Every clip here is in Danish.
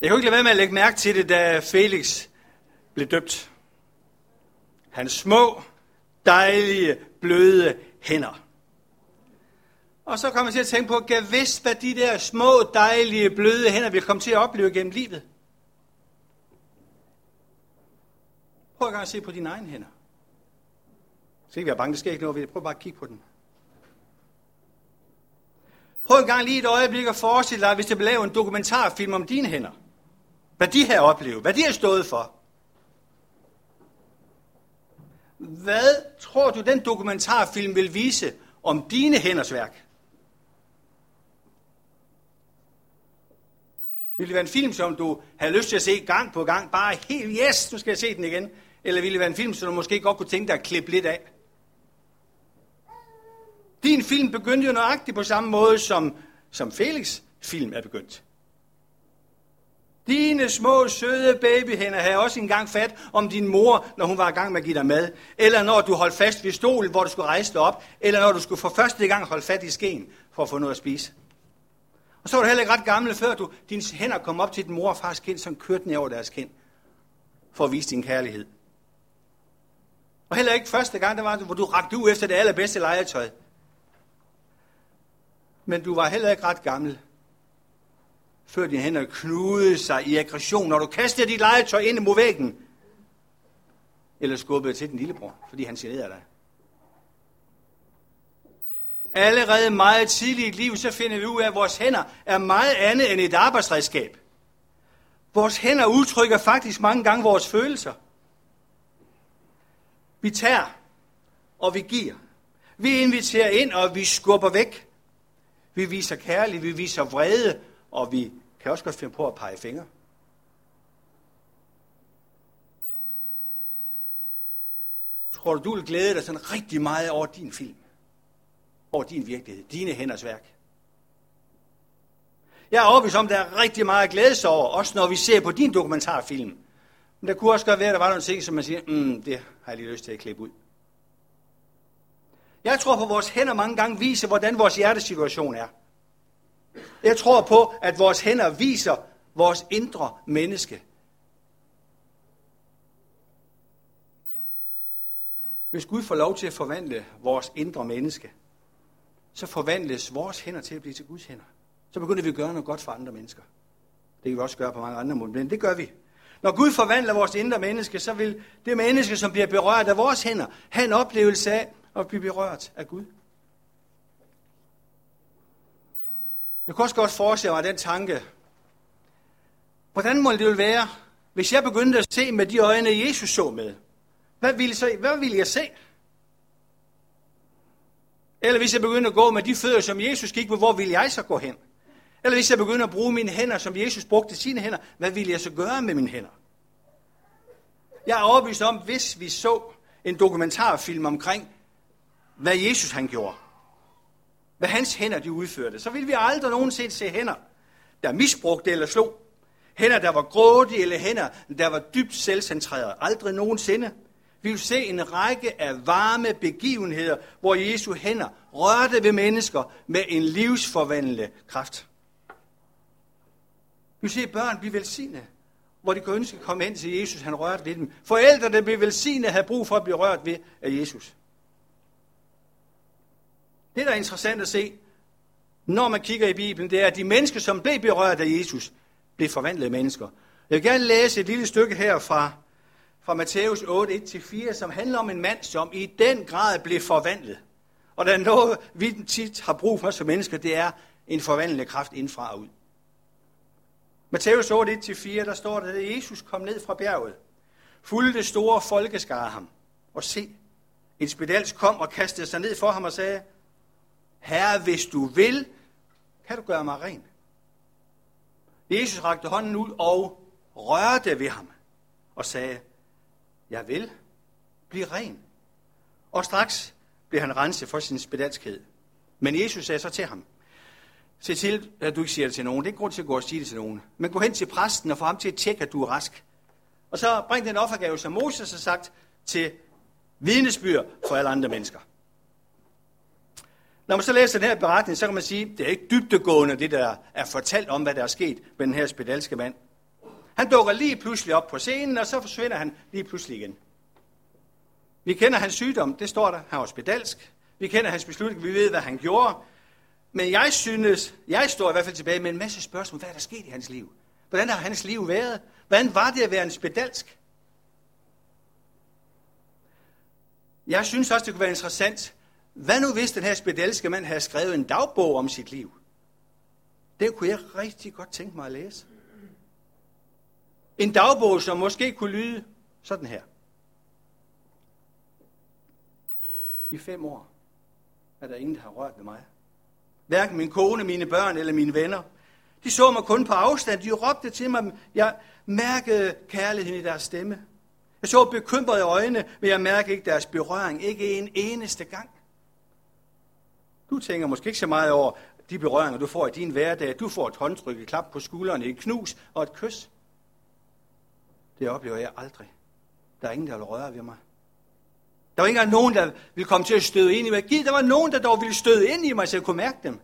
Jeg kunne ikke lade være med at lægge mærke til det, da Felix blev døbt. Hans små, dejlige, bløde hænder. Og så kom jeg til at tænke på, at jeg vidste, hvad de der små, dejlige, bløde hænder vil komme til at opleve gennem livet. Prøv at se på dine egne hænder. Jeg skal ikke være bange, det sker ikke noget ved det. Prøv bare at kigge på den. Prøv en gang lige et øjeblik at forestille dig, hvis det bliver lavet en dokumentarfilm om dine hænder. Hvad de har oplevet, hvad de har stået for. Hvad tror du, den dokumentarfilm vil vise om dine hænders værk? Vil det være en film, som du har lyst til at se gang på gang, bare helt, yes, nu skal jeg se den igen? Eller vil det være en film, som du måske godt kunne tænke dig at klippe lidt af? Din film begyndte jo nøjagtigt på samme måde, som, som Felix film er begyndt. Dine små, søde babyhænder havde også engang fat om din mor, når hun var i gang med at give dig mad. Eller når du holdt fast ved stolen, hvor du skulle rejse dig op. Eller når du skulle for første gang holde fat i skeen for at få noget at spise. Og så var du heller ikke ret gammel, før du, dine hænder kom op til din mor og fars kind, som kørte ned over deres kind. For at vise din kærlighed. Og heller ikke første gang, der var, hvor du rakte ud efter det allerbedste legetøj. Men du var heller ikke ret gammel, før dine hænder knudede sig i aggression, når du kastede dit legetøj ind mod væggen. Eller skubbede til din lillebror, fordi han generede dig. Allerede meget tidligt i liv, så finder vi ud af, at vores hænder er meget andet end et arbejdsredskab. Vores hænder udtrykker faktisk mange gange vores følelser. Vi tager, og vi giver. Vi inviterer ind, og vi skubber væk. Vi viser kærlighed, vi viser vrede, og vi kan også godt finde på at pege fingre. Tror du, du vil glæde dig sådan rigtig meget over din film? Over din virkelighed, dine hænders værk? Jeg er overbevist om, at der er rigtig meget at glæde sig over, også når vi ser på din dokumentarfilm. Men der kunne også godt være, at der var nogle ting, som man siger, mm, det har jeg lige lyst til at klippe ud. Jeg tror på, at vores hænder mange gange viser, hvordan vores hjertesituation er. Jeg tror på, at vores hænder viser vores indre menneske. Hvis Gud får lov til at forvandle vores indre menneske, så forvandles vores hænder til at blive til Guds hænder. Så begynder vi at gøre noget godt for andre mennesker. Det kan vi også gøre på mange andre måder, men det gør vi. Når Gud forvandler vores indre menneske, så vil det menneske, som bliver berørt af vores hænder, have en oplevelse af at blive berørt af Gud. Jeg kunne også godt forestille mig den tanke. Hvordan må det jo være, hvis jeg begyndte at se med de øjne, Jesus så med? Hvad ville, så, hvad ville jeg se? Eller hvis jeg begyndte at gå med de fødder, som Jesus gik med, hvor ville jeg så gå hen? Eller hvis jeg begynder at bruge mine hænder, som Jesus brugte sine hænder, hvad vil jeg så gøre med mine hænder? Jeg er overbevist om, hvis vi så en dokumentarfilm omkring, hvad Jesus han gjorde, hvad hans hænder de udførte, så ville vi aldrig nogensinde se hænder, der misbrugte eller slog. Hænder, der var grådige, eller hænder, der var dybt selvcentrerede. Aldrig nogensinde. Vi vil se en række af varme begivenheder, hvor Jesu hænder rørte ved mennesker med en livsforvandlende kraft. Vi ser børn blive velsignet, hvor de kunne ønske at komme ind til Jesus, han rørte ved dem. Forældre, der blev velsignet, havde brug for at blive rørt ved af Jesus. Det, der er interessant at se, når man kigger i Bibelen, det er, at de mennesker, som blev berørt af Jesus, blev forvandlede mennesker. Jeg vil gerne læse et lille stykke her fra, fra Matthæus 8, 1-4, som handler om en mand, som i den grad blev forvandlet. Og der er noget, vi tit har brug for som mennesker, det er en forvandlende kraft indfra og ud. Matthæus 8, 1-4, der står der, at Jesus kom ned fra bjerget, fulgte store folkeskare ham, og se, en spedals kom og kastede sig ned for ham og sagde, Herre, hvis du vil, kan du gøre mig ren. Jesus rakte hånden ud og rørte ved ham og sagde, jeg vil blive ren. Og straks blev han renset for sin spedalskhed. Men Jesus sagde så til ham, Se til, at du ikke siger det til nogen. Det er ikke grund til at gå og sige det til nogen. Men gå hen til præsten og få ham til at tjekke, at du er rask. Og så bring den offergave, som Moses har sagt, til vidnesbyr for alle andre mennesker. Når man så læser den her beretning, så kan man sige, at det er ikke dybtegående, det der er fortalt om, hvad der er sket med den her spedalske mand. Han dukker lige pludselig op på scenen, og så forsvinder han lige pludselig igen. Vi kender hans sygdom, det står der, han var spedalsk. Vi kender hans beslutning, vi ved, hvad han gjorde. Men jeg synes, jeg står i hvert fald tilbage med en masse spørgsmål. Hvad er der sket i hans liv? Hvordan har hans liv været? Hvordan var det at være en spedalsk? Jeg synes også, det kunne være interessant. Hvad nu hvis den her spedalske mand havde skrevet en dagbog om sit liv? Det kunne jeg rigtig godt tænke mig at læse. En dagbog, som måske kunne lyde sådan her. I fem år er der ingen, der har rørt ved mig. Hverken min kone, mine børn eller mine venner. De så mig kun på afstand. De råbte til mig. Jeg mærkede kærligheden i deres stemme. Jeg så bekymrede øjne, men jeg mærkede ikke deres berøring. Ikke en eneste gang. Du tænker måske ikke så meget over de berøringer, du får i din hverdag. Du får et håndtryk, et klap på skulderen, et knus og et kys. Det oplever jeg aldrig. Der er ingen, der vil røre ved mig. Der var ikke engang nogen, der ville komme til at støde ind i mig. Der var nogen, der dog ville støde ind i mig, så jeg kunne mærke dem.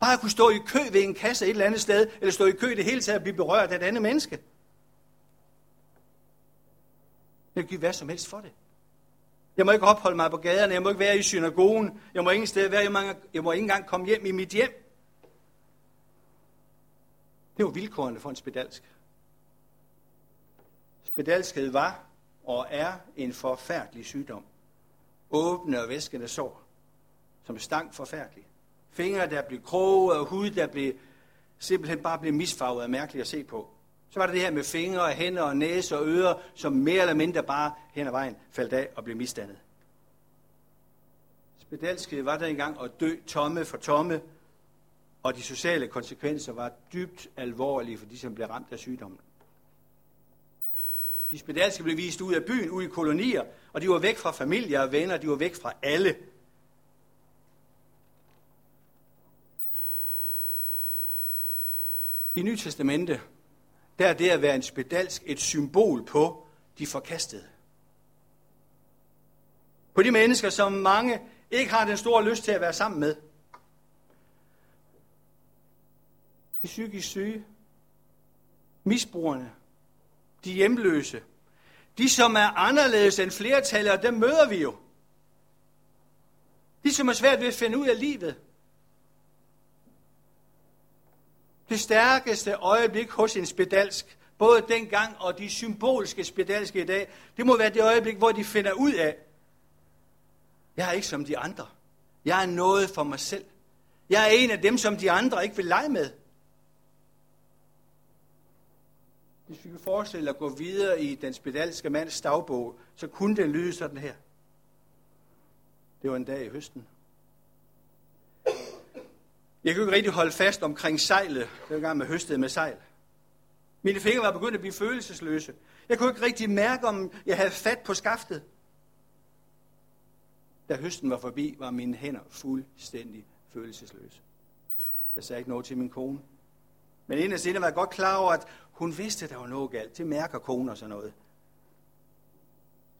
Bare at kunne stå i kø ved en kasse et eller andet sted, eller stå i kø det hele taget og blive berørt af et andet menneske. Jeg kan give hvad som helst for det. Jeg må ikke opholde mig på gaderne, jeg må ikke være i synagogen, jeg må ingen sted være, jeg må, jeg må ikke engang komme hjem i mit hjem. Det var vilkårene for en spedalsk. Spedalskhed var og er en forfærdelig sygdom. Åbne og væskende sår, som stank forfærdeligt. Fingre, der blev kroget, og hud, der blev simpelthen bare blev misfarvet og mærkeligt at se på. Så var der det her med fingre, og hænder og næse og ører, som mere eller mindre bare hen ad vejen faldt af og blev misdannet. Spedalskhed var der engang at dø tomme for tomme, og de sociale konsekvenser var dybt alvorlige for de, som blev ramt af sygdommen. De spedalske blev vist ud af byen, ud i kolonier, og de var væk fra familie og venner, de var væk fra alle. I Nyt Testamente, der er det at være en spedalsk et symbol på de forkastede. På de mennesker, som mange ikke har den store lyst til at være sammen med. De psykisk syge, misbrugerne, de hjemløse, de som er anderledes end flertallet, og dem møder vi jo. De som er svært ved at finde ud af livet. Det stærkeste øjeblik hos en spedalsk, både dengang og de symbolske spedalske i dag, det må være det øjeblik, hvor de finder ud af, jeg er ikke som de andre. Jeg er noget for mig selv. Jeg er en af dem, som de andre ikke vil lege med. Hvis vi kan forestille at gå videre i den spedalske mands dagbog, så kunne det lyde sådan her. Det var en dag i høsten. Jeg kunne ikke rigtig holde fast omkring sejlet, gang med høstet med sejl. Mine fingre var begyndt at blive følelsesløse. Jeg kunne ikke rigtig mærke, om jeg havde fat på skaftet. Da høsten var forbi, var mine hænder fuldstændig følelsesløse. Jeg sagde ikke noget til min kone. Men inden sinde var jeg godt klar over, at hun vidste, at der var noget galt. Det mærker koner og sådan noget.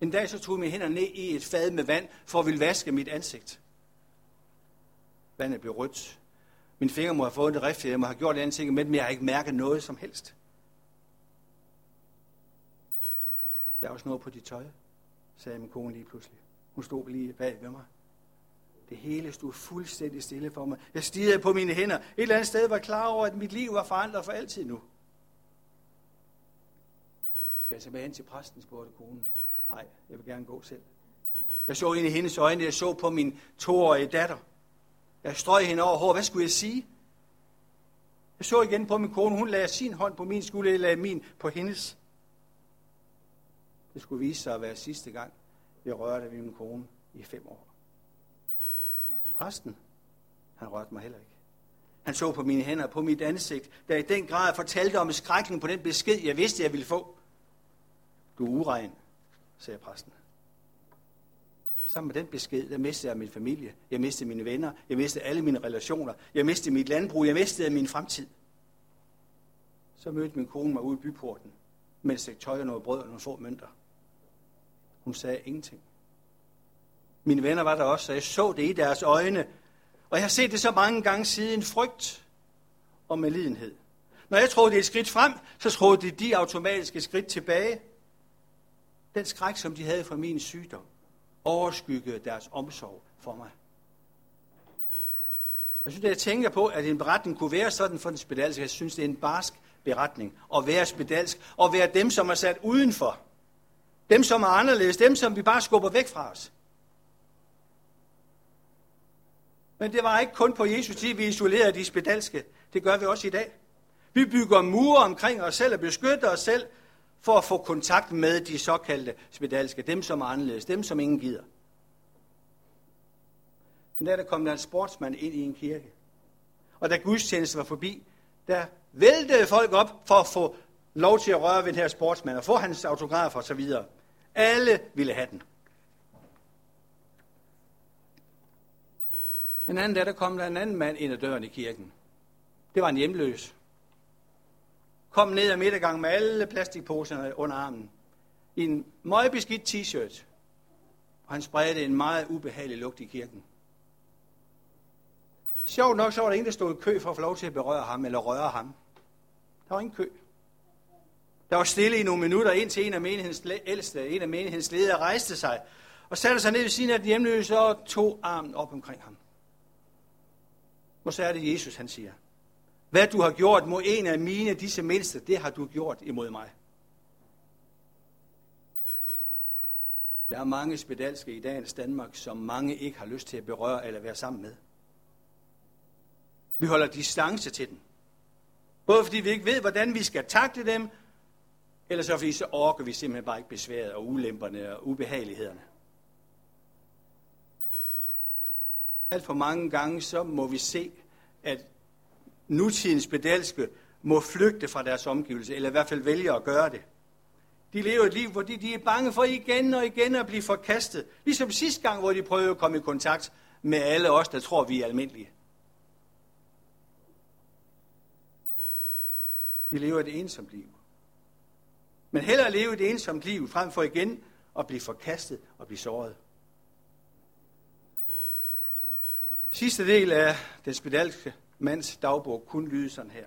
En dag så tog jeg mine hænder ned i et fad med vand, for at ville vaske mit ansigt. Vandet blev rødt. Min fingre må have fået det rigtige, Jeg må have gjort det andet ting med men jeg har ikke mærket noget som helst. Der er også noget på dit tøj, sagde min kone lige pludselig. Hun stod lige bag ved mig. Det hele stod fuldstændig stille for mig. Jeg stirrede på mine hænder. Et eller andet sted var klar over, at mit liv var forandret for altid nu. Skal jeg tilbage hen til præsten, spurgte konen. Nej, jeg vil gerne gå selv. Jeg så ind i hendes øjne, jeg så på min toårige datter. Jeg strøg hende over hår. Hvad skulle jeg sige? Jeg så igen på min kone. Hun lagde sin hånd på min skulder, jeg lagde min på hendes. Det skulle vise sig at være sidste gang, jeg rørte ved min kone i fem år. Præsten, han rørte mig heller ikke. Han så på mine hænder og på mit ansigt, der i den grad fortalte om skrækken på den besked, jeg vidste, jeg ville få. Du er uregn, sagde præsten. Sammen med den besked, der mistede jeg min familie. Jeg mistede mine venner. Jeg mistede alle mine relationer. Jeg mistede mit landbrug. Jeg mistede min fremtid. Så mødte min kone mig ude i byporten, mens jeg tøj og noget brød og nogle få mønter. Hun sagde ingenting. Mine venner var der også, og jeg så det i deres øjne. Og jeg har set det så mange gange siden frygt og medlidenhed. Når jeg troede det et skridt frem, så troede de de automatiske skridt tilbage. Den skræk, som de havde for min sygdom, overskyggede deres omsorg for mig. Jeg synes, at jeg tænker på, at en beretning kunne være sådan for den spedalske. Jeg synes, det er en barsk beretning at være spedalsk, og være dem, som er sat udenfor. Dem, som er anderledes, dem, som vi bare skubber væk fra os. Men det var ikke kun på Jesus tid, vi isolerede de spedalske. Det gør vi også i dag. Vi bygger mure omkring os selv og beskytter os selv for at få kontakt med de såkaldte spedalske. Dem, som er anderledes. Dem, som ingen gider. Men der, der kom der en sportsmand ind i en kirke. Og da gudstjenesten var forbi, der væltede folk op for at få lov til at røre ved den her sportsmand og få hans autograf og så videre. Alle ville have den. En anden dag, der kom der en anden mand ind ad døren i kirken. Det var en hjemløs. Kom ned ad midtergang med alle plastikposerne under armen. I en møgbeskidt t-shirt. Og han spredte en meget ubehagelig lugt i kirken. Sjovt nok, så var der ingen, der stod i kø for at få lov til at berøre ham eller røre ham. Der var ingen kø. Der var stille i nogle minutter, indtil en af menighedens ældste, en af menighedens ledere rejste sig og satte sig ned ved siden af den hjemløse og tog armen op omkring ham. Og så er det Jesus, han siger. Hvad du har gjort mod en af mine disse mindste, det har du gjort imod mig. Der er mange spedalske i dagens Danmark, som mange ikke har lyst til at berøre eller være sammen med. Vi holder distance til dem. Både fordi vi ikke ved, hvordan vi skal takle dem, eller så fordi så orker vi simpelthen bare ikke besværet og ulemperne og ubehagelighederne. Alt for mange gange så må vi se, at nutidens pedalske må flygte fra deres omgivelser, eller i hvert fald vælge at gøre det. De lever et liv, hvor de, de er bange for igen og igen at blive forkastet. Ligesom sidste gang, hvor de prøvede at komme i kontakt med alle os, der tror, vi er almindelige. De lever et ensomt liv. Men hellere leve et ensomt liv, frem for igen at blive forkastet og blive såret. Sidste del af den spedalske mands dagbog kun lyde sådan her.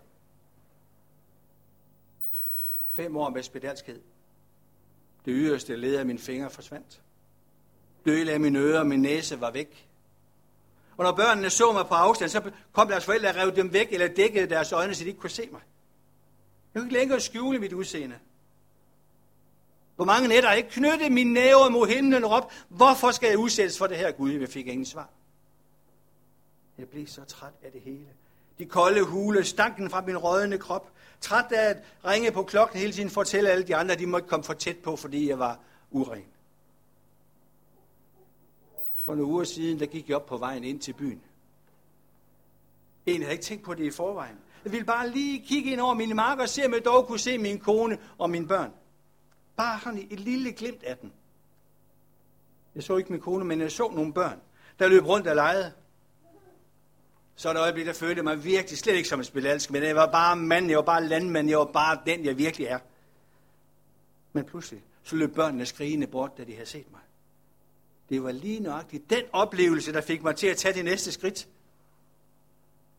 Fem år med spedalskhed. Det yderste led af mine fingre forsvandt. Døle af mine ører og min næse var væk. Og når børnene så mig på afstand, så kom deres forældre og rev dem væk, eller dækkede deres øjne, så de ikke kunne se mig. Jeg kunne ikke længere skjule mit udseende. Hvor mange nætter har ikke knyttet mine næver mod himlen og råbt, hvorfor skal jeg udsættes for det her Gud? Jeg fik ingen svar. Jeg blev så træt af det hele. De kolde hule, stanken fra min rødende krop. Træt af at ringe på klokken hele tiden, fortælle alle de andre, at de måtte komme for tæt på, fordi jeg var uren. For nogle uger siden, der gik jeg op på vejen ind til byen. En havde ikke tænkt på det i forvejen. Jeg ville bare lige kigge ind over mine marker og se, om jeg dog kunne se min kone og mine børn. Bare sådan et lille glimt af den. Jeg så ikke min kone, men jeg så nogle børn, der løb rundt og legede. Så er der øjeblik, der følte mig virkelig slet ikke som en spillalsk, men jeg var bare mand, jeg var bare landmand, jeg var bare den, jeg virkelig er. Men pludselig, så løb børnene skrigende bort, da de havde set mig. Det var lige nøjagtigt den oplevelse, der fik mig til at tage det næste skridt.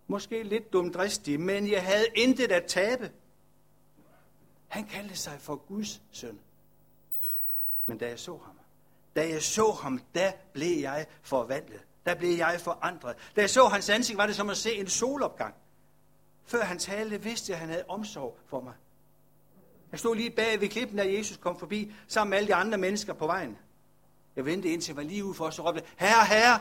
Måske lidt dumdristig, men jeg havde intet at tabe. Han kaldte sig for Guds søn. Men da jeg så ham, da jeg så ham, da blev jeg forvandlet. Der blev jeg forandret. Da jeg så hans ansigt, var det som at se en solopgang. Før han talte, vidste jeg, at han havde omsorg for mig. Jeg stod lige bag ved klippen, da Jesus kom forbi, sammen med alle de andre mennesker på vejen. Jeg ventede indtil jeg var lige ude for, så råbte herre, herre.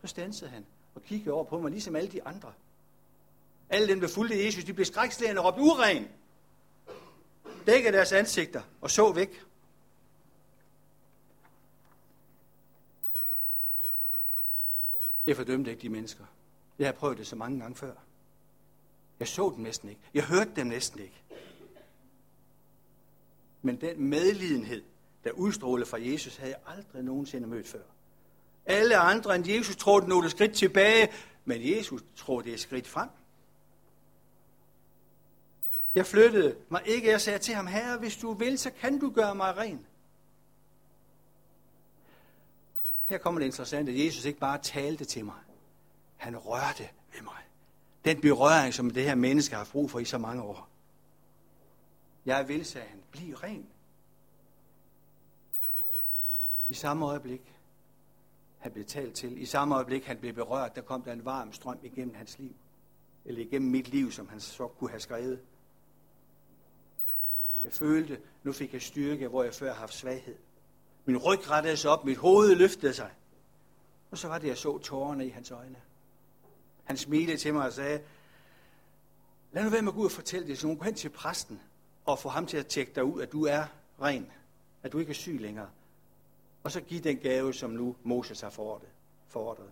Så stansede han og kiggede over på mig, ligesom alle de andre. Alle dem, der fulgte Jesus, de blev skrækslagende og råbte uren. Dækkede deres ansigter og så væk. Jeg fordømte ikke de mennesker. Jeg har prøvet det så mange gange før. Jeg så dem næsten ikke. Jeg hørte dem næsten ikke. Men den medlidenhed, der udstrålede fra Jesus, havde jeg aldrig nogensinde mødt før. Alle andre end Jesus troede nogle skridt tilbage, men Jesus troede det er skridt frem. Jeg flyttede mig ikke. Jeg sagde til ham, herre, hvis du vil, så kan du gøre mig ren. Her kommer det interessante, at Jesus ikke bare talte til mig. Han rørte ved mig. Den berøring, som det her menneske har brug for i så mange år. Jeg vil, sagde han, bliv ren. I samme øjeblik, han blev talt til, i samme øjeblik, han blev berørt, der kom der en varm strøm igennem hans liv. Eller igennem mit liv, som han så kunne have skrevet. Jeg følte, nu fik jeg styrke, hvor jeg før har haft svaghed. Min ryg rettede sig op, mit hoved løftede sig. Og så var det, jeg så tårerne i hans øjne. Han smilede til mig og sagde, lad nu være med at gå ud og fortælle det, så hun gå hen til præsten og få ham til at tjekke dig ud, at du er ren, at du ikke er syg længere. Og så giv den gave, som nu Moses har forordret.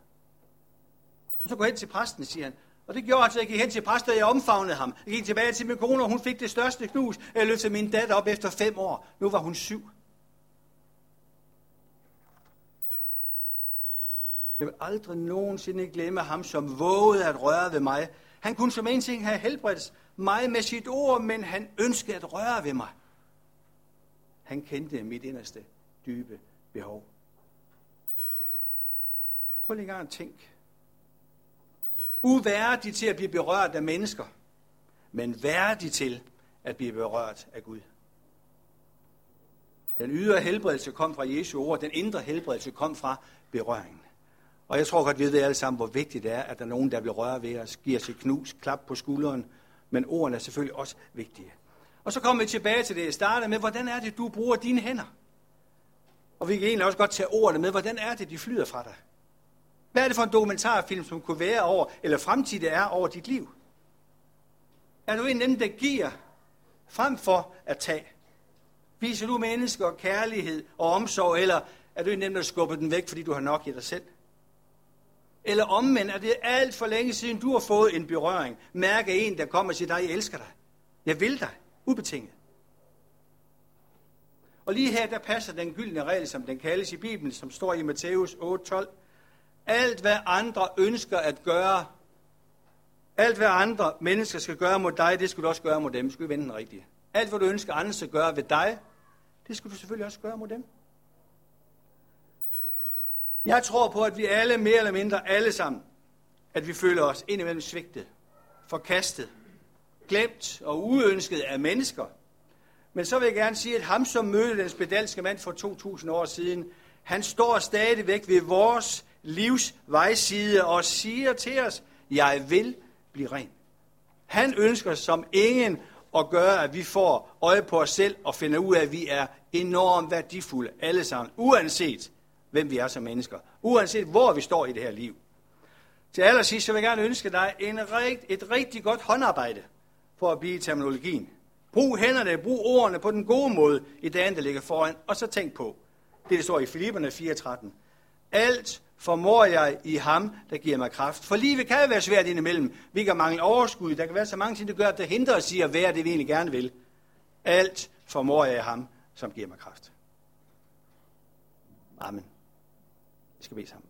Og så gå hen til præsten, siger han, og det gjorde han, så jeg gik hen til præsten, og jeg omfavnede ham. Jeg gik tilbage til min kone, og hun fik det største knus. Jeg løftede min datter op efter fem år. Nu var hun syv. Jeg vil aldrig nogensinde glemme ham, som vågede at røre ved mig. Han kunne som en ting have helbredt mig med sit ord, men han ønskede at røre ved mig. Han kendte mit inderste dybe behov. Prøv lige en at tænke. Uværdig til at blive berørt af mennesker, men værdig til at blive berørt af Gud. Den ydre helbredelse kom fra Jesu ord, den indre helbredelse kom fra berøringen. Og jeg tror godt, vi ved alle sammen, hvor vigtigt det er, at der er nogen, der vil røre ved os, giver sig knus, klap på skulderen, men ordene er selvfølgelig også vigtige. Og så kommer vi tilbage til det, jeg startede med, hvordan er det, du bruger dine hænder? Og vi kan egentlig også godt tage ordene med, hvordan er det, de flyder fra dig? Hvad er det for en dokumentarfilm, som kunne være over, eller fremtiden er over dit liv? Er du en af dem, der giver, frem for at tage? Viser du mennesker kærlighed og omsorg, eller er du en af dem, der skubber den væk, fordi du har nok i dig selv? Eller omvendt, er det alt for længe siden, du har fået en berøring. Mærke en, der kommer og siger dig, jeg elsker dig. Jeg vil dig. Ubetinget. Og lige her, der passer den gyldne regel, som den kaldes i Bibelen, som står i Matthæus 8:12. Alt, hvad andre ønsker at gøre, alt, hvad andre mennesker skal gøre mod dig, det skal du også gøre mod dem. Skal vi vende den rigtige. Alt, hvad du ønsker andre skal gøre ved dig, det skal du selvfølgelig også gøre mod dem. Jeg tror på, at vi alle, mere eller mindre alle sammen, at vi føler os indimellem svigtet, forkastet, glemt og uønsket af mennesker. Men så vil jeg gerne sige, at ham, som mødte den spedalske mand for 2000 år siden, han står stadigvæk ved vores livs vejside og siger til os, jeg vil blive ren. Han ønsker som ingen at gøre, at vi får øje på os selv og finder ud af, at vi er enormt værdifulde alle sammen, uanset hvem vi er som mennesker. Uanset hvor vi står i det her liv. Til allersidst så vil jeg gerne ønske dig en rigt, et rigtig godt håndarbejde for at blive terminologien. Brug hænderne, brug ordene på den gode måde i dagen, der ligger foran, og så tænk på, det der står i Filipperne 4.13. Alt formår jeg i ham, der giver mig kraft. For livet kan være svært indimellem. Vi kan mangle overskud. Der kan være så mange ting, der gør, at det hindrer os i at være det, vi egentlig gerne vil. Alt formår jeg i ham, som giver mig kraft. Amen. Skal bede sammen.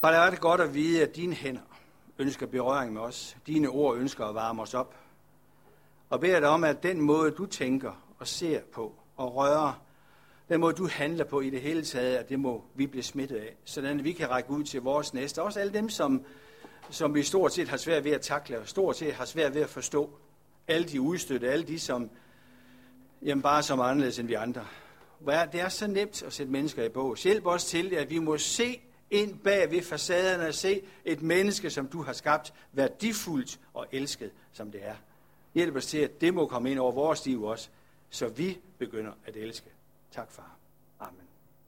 Bare er det godt at vide, at dine hænder ønsker berøring med os. Dine ord ønsker at varme os op. Og beder dig om, at den måde, du tænker og ser på og rører, den måde, du handler på i det hele taget, at det må vi blive smittet af, sådan vi kan række ud til vores næste. Også alle dem, som, som vi stort set har svært ved at takle, og stort set har svært ved at forstå. Alle de udstøtte, alle de, som jamen bare som anderledes end vi andre. Det er så nemt at sætte mennesker i bås. Hjælp os til, at vi må se ind bag ved facaderne og se et menneske, som du har skabt, værdifuldt og elsket, som det er. Hjælp os til, at det må komme ind over vores liv også, så vi begynder at elske. Tak, far.